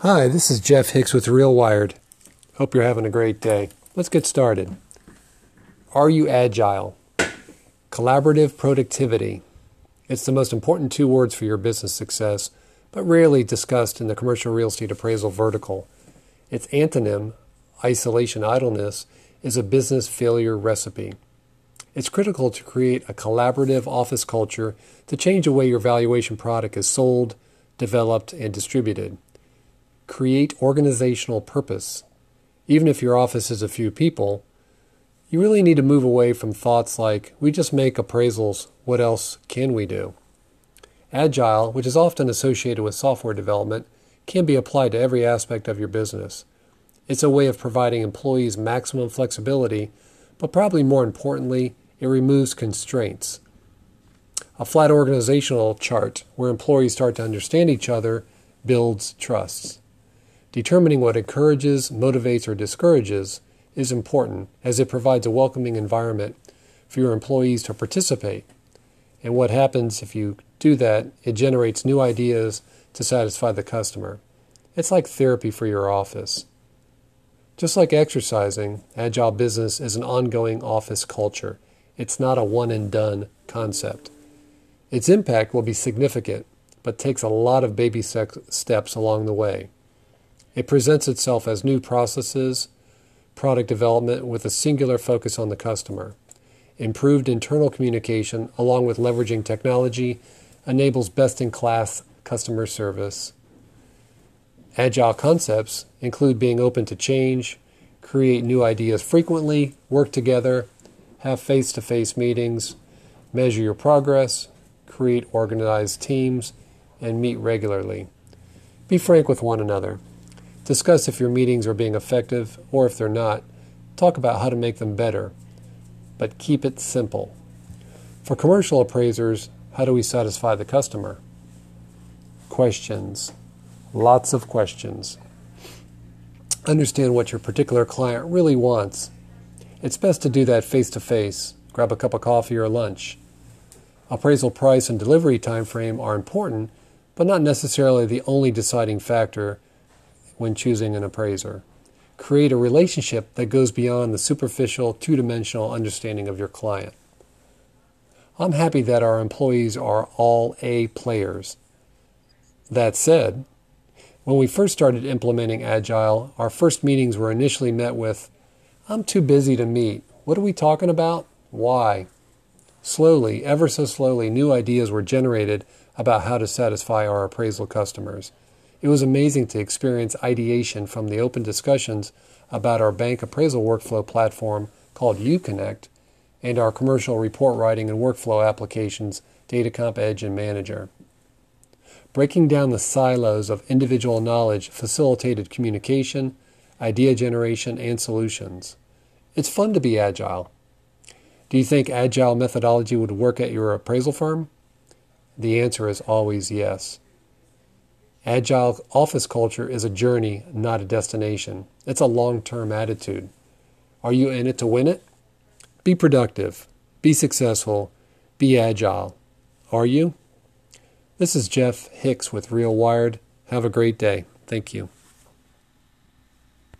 Hi, this is Jeff Hicks with RealWired. Hope you're having a great day. Let's get started. Are you agile? Collaborative productivity. It's the most important two words for your business success, but rarely discussed in the commercial real estate appraisal vertical. Its antonym, isolation idleness, is a business failure recipe. It's critical to create a collaborative office culture to change the way your valuation product is sold, developed, and distributed. Create organizational purpose. Even if your office is a few people, you really need to move away from thoughts like, we just make appraisals, what else can we do? Agile, which is often associated with software development, can be applied to every aspect of your business. It's a way of providing employees maximum flexibility, but probably more importantly, it removes constraints. A flat organizational chart where employees start to understand each other builds trust. Determining what encourages, motivates, or discourages is important as it provides a welcoming environment for your employees to participate. And what happens if you do that, it generates new ideas to satisfy the customer. It's like therapy for your office. Just like exercising, agile business is an ongoing office culture. It's not a one and done concept. Its impact will be significant, but takes a lot of baby steps along the way. It presents itself as new processes, product development with a singular focus on the customer. Improved internal communication, along with leveraging technology, enables best in class customer service. Agile concepts include being open to change, create new ideas frequently, work together, have face to face meetings, measure your progress, create organized teams, and meet regularly. Be frank with one another. Discuss if your meetings are being effective or if they're not. Talk about how to make them better. But keep it simple. For commercial appraisers, how do we satisfy the customer? Questions. Lots of questions. Understand what your particular client really wants it's best to do that face to face. Grab a cup of coffee or lunch. Appraisal price and delivery time frame are important, but not necessarily the only deciding factor when choosing an appraiser. Create a relationship that goes beyond the superficial, two dimensional understanding of your client. I'm happy that our employees are all A players. That said, when we first started implementing Agile, our first meetings were initially met with I'm too busy to meet. What are we talking about? Why? Slowly, ever so slowly, new ideas were generated about how to satisfy our appraisal customers. It was amazing to experience ideation from the open discussions about our bank appraisal workflow platform called YouConnect and our commercial report writing and workflow applications, DataComp Edge and Manager. Breaking down the silos of individual knowledge facilitated communication, idea generation, and solutions. It's fun to be agile. Do you think agile methodology would work at your appraisal firm? The answer is always yes. Agile office culture is a journey, not a destination. It's a long term attitude. Are you in it to win it? Be productive, be successful, be agile. Are you? This is Jeff Hicks with RealWired. Have a great day. Thank you.